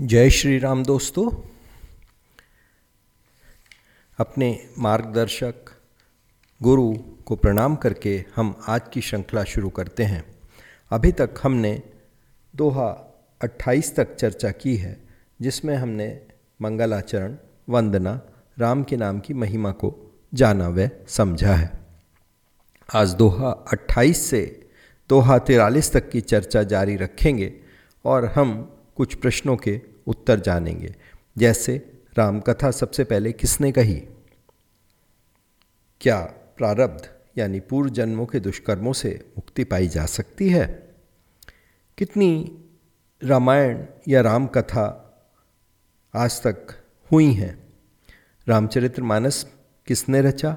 जय श्री राम दोस्तों। अपने मार्गदर्शक गुरु को प्रणाम करके हम आज की श्रृंखला शुरू करते हैं। अभी तक हमने दोहा 28 तक चर्चा की है, जिसमें हमने मंगलाचरण, वंदना, राम के नाम की महिमा को जाना व समझा है। आज दोहा 28 से दोहा तिरालीस तक की चर्चा जारी रखेंगे और हम कुछ प्रश्नों के उत्तर जानेंगे। जैसे, रामकथा सबसे पहले किसने कही? क्या प्रारब्ध यानी पूर्व जन्मों के दुष्कर्मों से मुक्ति पाई जा सकती है? कितनी रामायण या राम कथा आज तक हुई हैं? रामचरित्र मानस किसने रचा?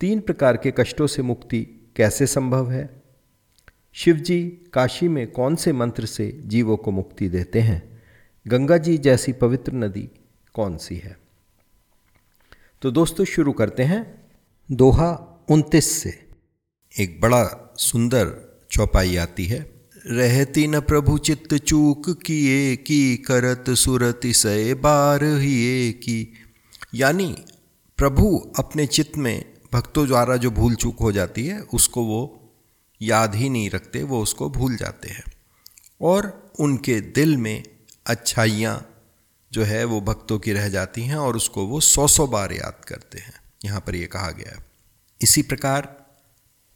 तीन प्रकार के कष्टों से मुक्ति कैसे संभव है? शिवजी, काशी में कौन से मंत्र से जीवों को मुक्ति देते हैं? गंगा जी जैसी पवित्र नदी कौन सी है? तो दोस्तों, शुरू करते हैं दोहा उनतीस से। एक बड़ा सुंदर चौपाई आती है। रहती न प्रभु चित्त चूक किए की, करत सुरति सय बार ही की यानी प्रभु अपने चित्त में, भक्तों द्वारा जो भूल चूक हो जाती है, उसको वो याद ही नहीं रखते, वो उसको भूल जाते हैं। और उनके दिल में अच्छाइयाँ जो है, वो भक्तों की रह जाती हैं और उसको वो सौ सौ बार याद करते हैं। यहाँ पर ये कहा गया है। इसी प्रकार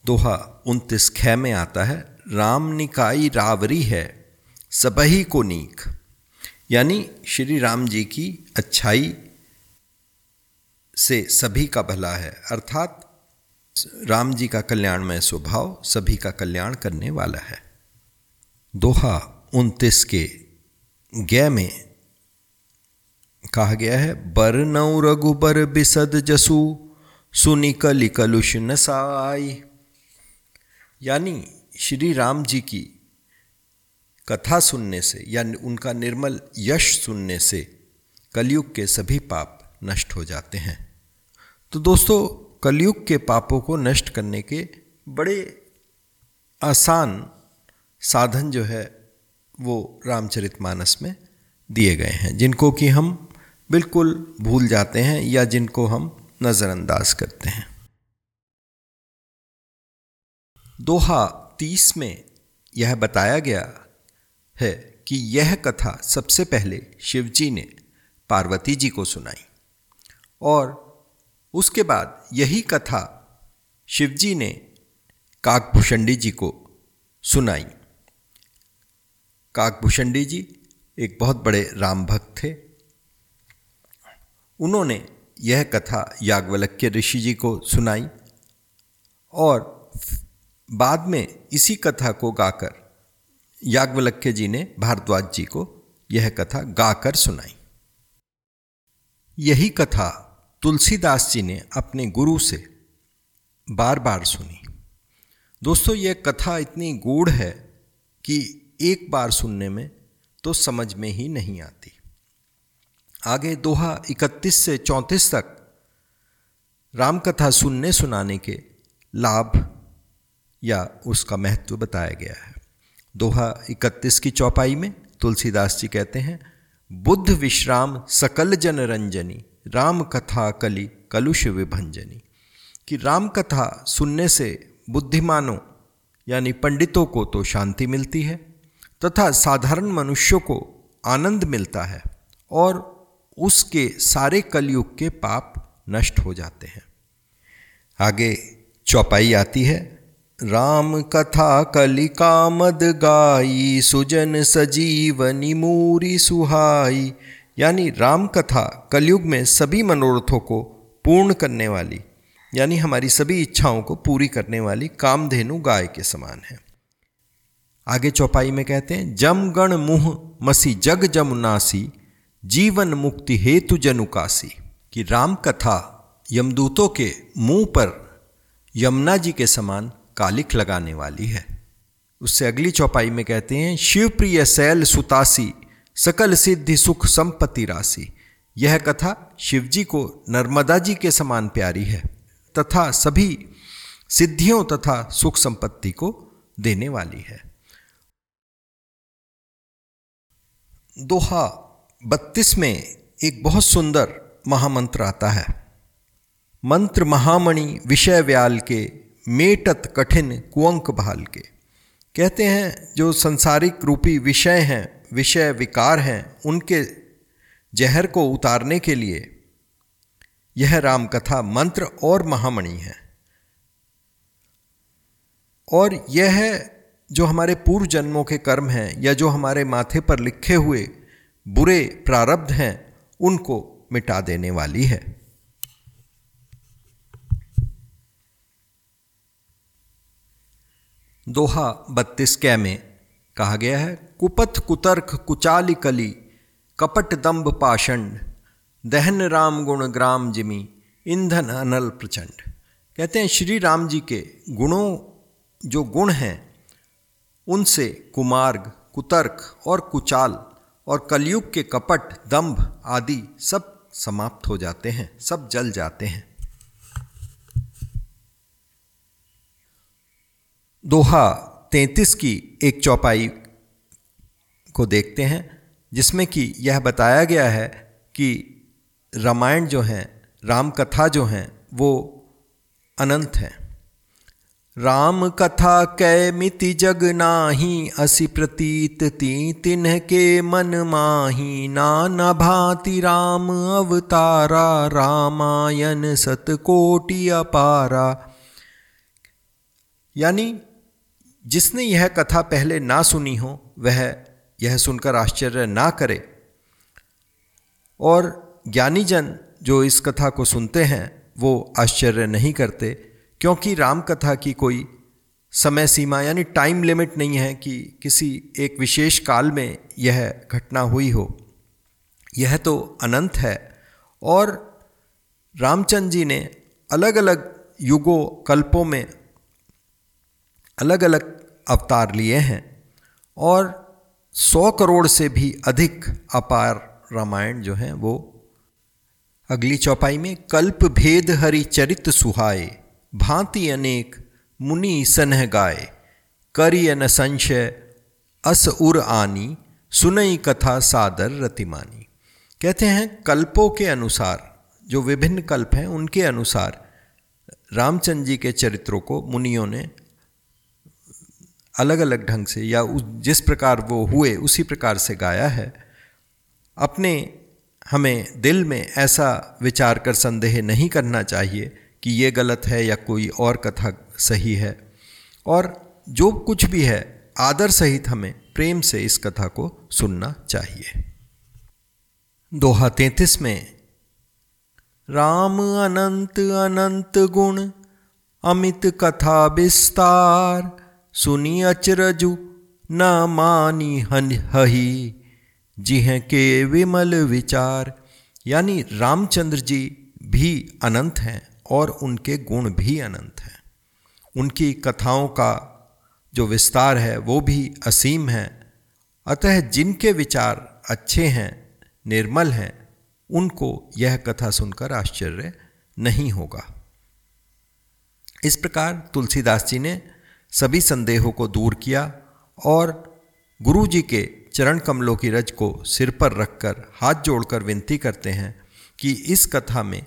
दोहा उनतीस ख में आता है, राम निकाई रावरी है, सबही को नीक। यानी श्री राम जी की अच्छाई से सभी का भला है। अर्थात राम जी का कल्याणमय स्वभाव सभी का कल्याण करने वाला है। दोहा उनतीस के गे में कहा गया है, बर नौ रघुबर बिसद जसु, सुनि कलि कलुष नसाई। यानी श्री राम जी की कथा सुनने से या उनका निर्मल यश सुनने से कलयुग के सभी पाप नष्ट हो जाते हैं। तो दोस्तों कलयुग के पापों को नष्ट करने के बड़े आसान साधन जो है, वो रामचरितमानस में दिए गए हैं, जिनको कि हम बिल्कुल भूल जाते हैं या जिनको हम नज़रअंदाज करते हैं। दोहा तीस में यह बताया गया है कि यह कथा सबसे पहले शिवजी ने पार्वती जी को सुनाई और उसके बाद यही कथा शिवजी ने काकभूषणी जी को सुनाई। काकभूषणी जी एक बहुत बड़े राम भक्त थे। उन्होंने यह कथा याज्ञवल्क्य ऋषि जी को सुनाई और बाद में इसी कथा को गाकर याग्वलक्य जी ने भारद्वाज जी को यह कथा गाकर सुनाई। यही कथा तुलसीदास जी ने अपने गुरु से बार बार सुनी। दोस्तों, यह कथा इतनी गूढ़ है कि एक बार सुनने में तो समझ में ही नहीं आती। आगे दोहा इकतीस से चौंतीस तक राम कथा सुनने सुनाने के लाभ या उसका महत्व बताया गया है। दोहा इकतीस की चौपाई में तुलसीदास जी कहते हैं, बुद्ध विश्राम सकल जन रंजनी राम कथा कली कलुष विभंजनी। कि राम कथा सुनने से बुद्धिमानों, यानी पंडितों को तो शांति मिलती है, तथा साधारण मनुष्यों को आनंद मिलता है, और उसके सारे कलयुग के पाप नष्ट हो जाते हैं। आगे चौपाई आती है राम कथा कलिका मद गाई, सुजन सजीवनी मूरी सुहाई यानी राम कथा कलयुग में सभी मनोरथों को पूर्ण करने वाली, यानी हमारी सभी इच्छाओं को पूरी करने वाली कामधेनु गाय के समान है। आगे चौपाई में कहते हैं, जम गण मुह मसी जग जमुनासी जीवन मुक्ति हेतु जनुकासी कि राम कथा यमदूतों के मुँह पर यमुना जी के समान कालिक लगाने वाली है। उससे अगली चौपाई में कहते हैं, शिवप्रिय शैल सुतासी सकल सिद्धि सुख संपत्ति राशि। यह कथा शिवजी को नर्मदा जी के समान प्यारी है तथा सभी सिद्धियों तथा सुख संपत्ति को देने वाली है। दोहा बत्तीस में एक बहुत सुंदर महामंत्र आता है। मंत्र महामणि विषय व्याल के मेटत कठिन कुअंक भाल के। कहते हैं, जो संसारिक रूपी विषय हैं विषय विकार हैं उनके जहर को उतारने के लिए। यह राम कथा मंत्र और महामणि है। और यह जो हमारे पूर्व जन्मों के कर्म हैं या जो हमारे माथे पर लिखे हुए बुरे प्रारब्ध हैं, उनको मिटा देने वाली है। दोहा बत्तीस कै में कहा गया है, कुपथ कुतर्क कुचाली कली, कपट दम्ब पाषंड दहन राम गुण ग्राम जिमी, ईंधन अनल प्रचंड। कहते हैं, श्री राम जी के गुणों, जो गुण हैं, उनसे कुमार्ग, कुतर्क और कुचाल और कलयुग के कपट, दंभ आदि सब समाप्त हो जाते हैं, सब जल जाते हैं। दोहा तैतीस की एक चौपाई को देखते हैं, जिसमें कि यह बताया गया है कि रामायण जो हैं राम कथा जो हैं, वो अनंत हैं। राम कथा कै मिति जग नाही, असि प्रतीत ती तिन्ह के मन माही। नाना भांति राम अवतारा, रामायण सतकोटि अपारा। यानी जिसने यह कथा पहले ना सुनी हो, वह यह सुनकर आश्चर्य ना करे। और ज्ञानीजन जो इस कथा को सुनते हैं, वो आश्चर्य नहीं करते, क्योंकि राम कथा की कोई समय सीमा यानी टाइम लिमिट नहीं है कि किसी एक विशेष काल में यह घटना हुई हो। यह तो अनंत है। और रामचंद्र जी ने अलग अलग युगों, कल्पों में अलग अलग अवतार लिए हैं और सौ करोड़ से भी अधिक अपार रामायण जो हैं वो अगली चौपाई में कल्प भेद हरि चरित सुहाए, भांति अनेक मुनि सनह गाय करिय न संशय, अस उर आनी, सुनई कथा सादर रतिमानी। कहते हैं, कल्पों के अनुसार, जो विभिन्न कल्प हैं, उनके अनुसार रामचंद्र जी के चरित्रों को मुनियों ने अलग अलग ढंग से या उस, जिस प्रकार वो हुए, उसी प्रकार से गाया है। अपने, हमें दिल में ऐसा विचार कर संदेह नहीं करना चाहिए कि ये गलत है या कोई और कथा सही है। और जो कुछ भी है, आदर सहित हमें प्रेम से इस कथा को सुनना चाहिए। दोहा तैतीस में, राम अनंत अनंत गुण, अमित कथा विस्तार सुनी अचरजु, न मानी हन हही। जिह के विमल विचार, यानी रामचंद्र जी भी अनंत हैं और उनके गुण भी अनंत हैं। उनकी कथाओं का जो विस्तार है, वो भी असीम है। अतः जिनके विचार अच्छे हैं, निर्मल हैं, उनको यह कथा सुनकर आश्चर्य नहीं होगा। इस प्रकार तुलसीदास जी ने सभी संदेहों को दूर किया और गुरु जी के चरण कमलों की रज को सिर पर रखकर हाथ जोड़कर विनती करते हैं कि इस कथा में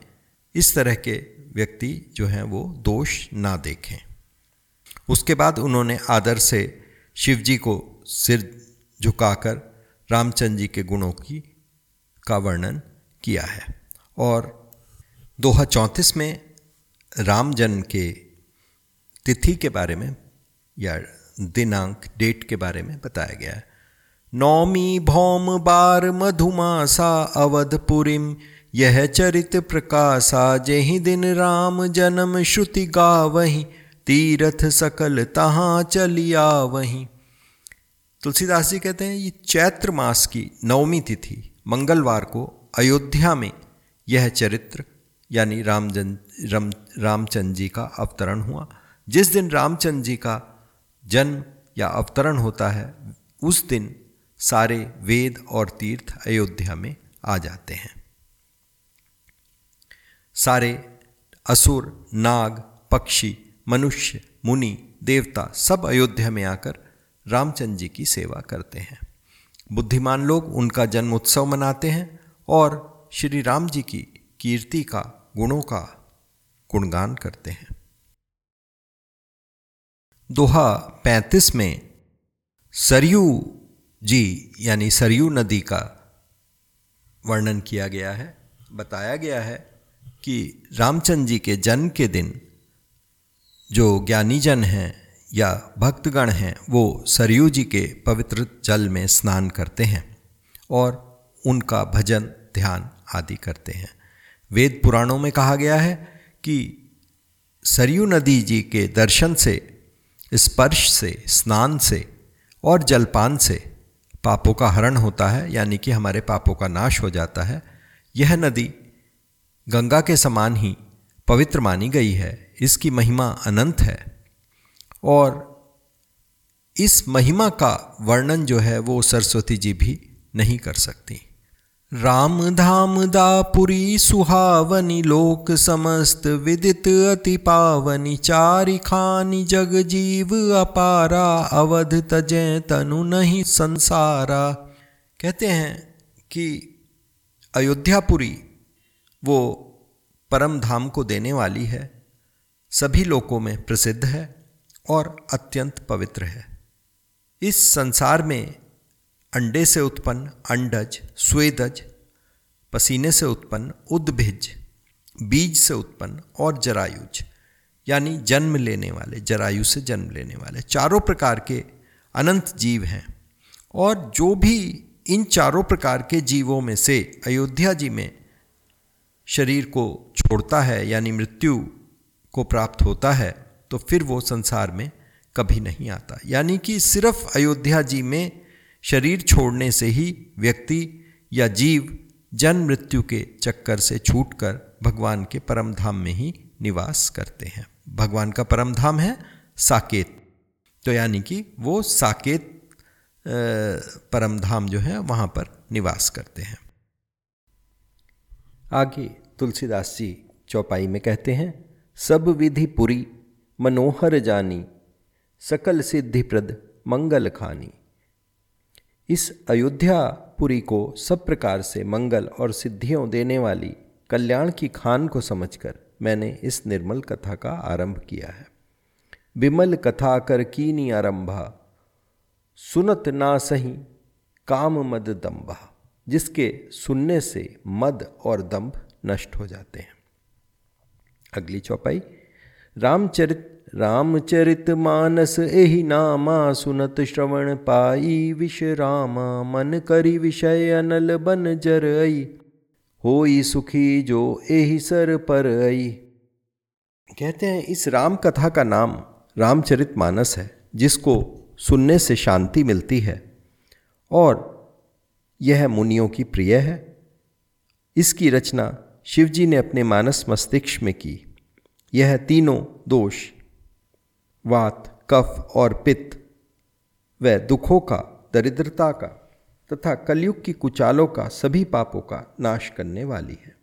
इस तरह के व्यक्ति जो हैं वो दोष ना देखें। उसके बाद उन्होंने आदर से शिव जी को सिर झुकाकर रामचंद्र जी के गुणों की, का वर्णन किया है। और दोहा चौंतीस में राम जन्म के तिथि के बारे में या दिनांक, डेट के बारे में बताया गया है। नौमी भौम बार मधुमासा अवधपुरीम यह चरित प्रकाशा जही दिन राम जन्म श्रुति गा वही तीरथ सकल तहाँ चलिया वही। तुलसीदास जी कहते हैं, ये चैत्र मास की नवमी तिथि, मंगलवार को अयोध्या में यह चरित्र, यानी रामजन, राम रामचंद्र जी का अवतरण हुआ। जिस दिन रामचंद्र जी का जन्म या अवतरण होता है, उस दिन सारे वेद और तीर्थ अयोध्या में आ जाते हैं। सारे असुर, नाग, पक्षी, मनुष्य, मुनि, देवता सब अयोध्या में आकर रामचंद्र जी की सेवा करते हैं। बुद्धिमान लोग उनका जन्म उत्सव मनाते हैं और श्री राम जी की कीर्ति का, गुणों का गुणगान करते हैं। दोहा पैंतीस में, सरयू जी, यानी सरयू नदी का वर्णन किया गया है, बताया गया है कि रामचंद्र जी के जन्म के दिन जो ज्ञानी जन हैं या भक्तगण हैं, वो सरयू जी के पवित्र जल में स्नान करते हैं और उनका भजन, ध्यान आदि करते हैं। वेद पुराणों में कहा गया है कि सरयू नदी जी के दर्शन से स्पर्श से, स्नान से और जलपान से पापों का हरण होता है, यानी कि हमारे पापों का नाश हो जाता है। यह नदी गंगा के समान ही पवित्र मानी गई है। इसकी महिमा अनंत है और इस महिमा का वर्णन जो है वो सरस्वती जी भी नहीं कर सकती। राम धाम दापुरी सुहावनी लोक समस्त विदित अति पावनी चारि खानी जग जीव अपारा अवध तजे तनु नहीं संसारा। कहते हैं कि अयोध्यापुरी वो परम धाम को देने वाली है, सभी लोकों में प्रसिद्ध है और अत्यंत पवित्र है। इस संसार में अंडे से उत्पन्न अंडज, स्वेदज, पसीने से उत्पन्न उद्भिज, बीज से उत्पन्न और जरायुज, यानी जन्म लेने वाले, जरायु से जन्म लेने वाले, चारों प्रकार के अनंत जीव हैं। और जो भी इन चारों प्रकार के जीवों में से अयोध्या जी में शरीर को छोड़ता है, यानी मृत्यु को प्राप्त होता है तो फिर वो संसार में कभी नहीं आता। यानी कि सिर्फ़ अयोध्या जी में शरीर छोड़ने से ही व्यक्ति या जीव जन्म मृत्यु के चक्कर से छूटकर भगवान के परम धाम में ही निवास करते हैं। भगवान का परम धाम है साकेत। तो यानी कि वो साकेत परम धाम जो है, वहाँ पर निवास करते हैं। आगे तुलसीदास जी चौपाई में कहते हैं, सब विधि पुरी, मनोहर जानी, सकल सिद्धिप्रद, मंगल खानी। इस अयोध्यापुरी को सब प्रकार से मंगल और सिद्धियों देने वाली कल्याण की खान को समझकर मैंने इस निर्मल कथा का आरंभ किया है। विमल कथा कर कीनी आरंभा, सुनत ना सही काम मद दम्भा जिसके सुनने से मद और दम्भ नष्ट हो जाते हैं। अगली चौपाई, रामचरित रामचरित मानस एहि नामा सुनत श्रवण पाई विश्रामा मन करी विषय अनल बन जर आई होई सुखी जो एहि सर पर आई कहते हैं, इस राम कथा का नाम रामचरित मानस है, जिसको सुनने से शांति मिलती है। और यह मुनियों की प्रिय है। इसकी रचना शिवजी ने अपने मानस मस्तिष्क में की। यह तीनों दोष वात, कफ और पित्त व दुखों का, दरिद्रता का तथा कलयुग की कुचालों का, सभी पापों का नाश करने वाली है।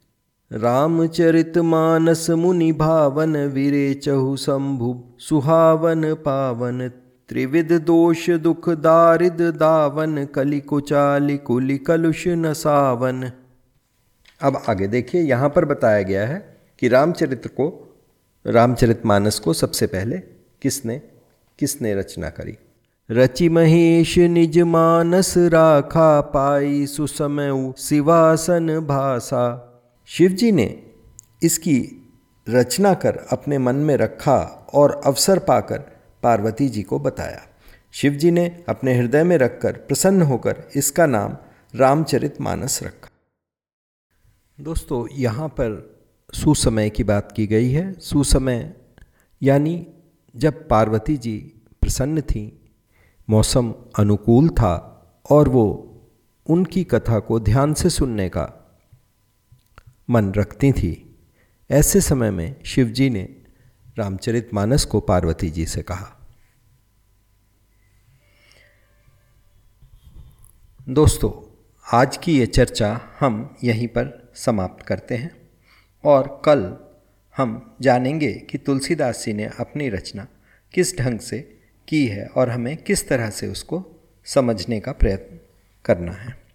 रामचरित मानस मुनि भावन वीरे चहु शंभु, सुहावन पावन, त्रिविध दोष दुख दारिद दावन, कलि कुचाली कुलि कलुष नसावन अब आगे देखिए, यहाँ पर बताया गया है कि रामचरित्र को, रामचरित मानस को सबसे पहले किसने? किसने रचना करी? रचि महेश निज मानस राखा पाई सुसमय शिवासन भाषा शिवजी ने इसकी रचना कर अपने मन में रखा और अवसर पाकर पार्वती जी को बताया। शिवजी ने अपने हृदय में रखकर प्रसन्न होकर इसका नाम रामचरित मानस रखा। दोस्तों यहाँ पर सुसमय की बात की गई है। सुसमय यानी जब पार्वती जी प्रसन्न थी, मौसम अनुकूल था और वो उनकी कथा को ध्यान से सुनने का मन रखती थी, ऐसे समय में शिवजी ने रामचरित मानस को पार्वती जी से कहा, दोस्तों, आज की ये चर्चा हम यहीं पर समाप्त करते हैं और कल हम जानेंगे कि तुलसीदास जी ने अपनी रचना किस ढंग से की है और हमें किस तरह से उसको समझने का प्रयत्न करना है।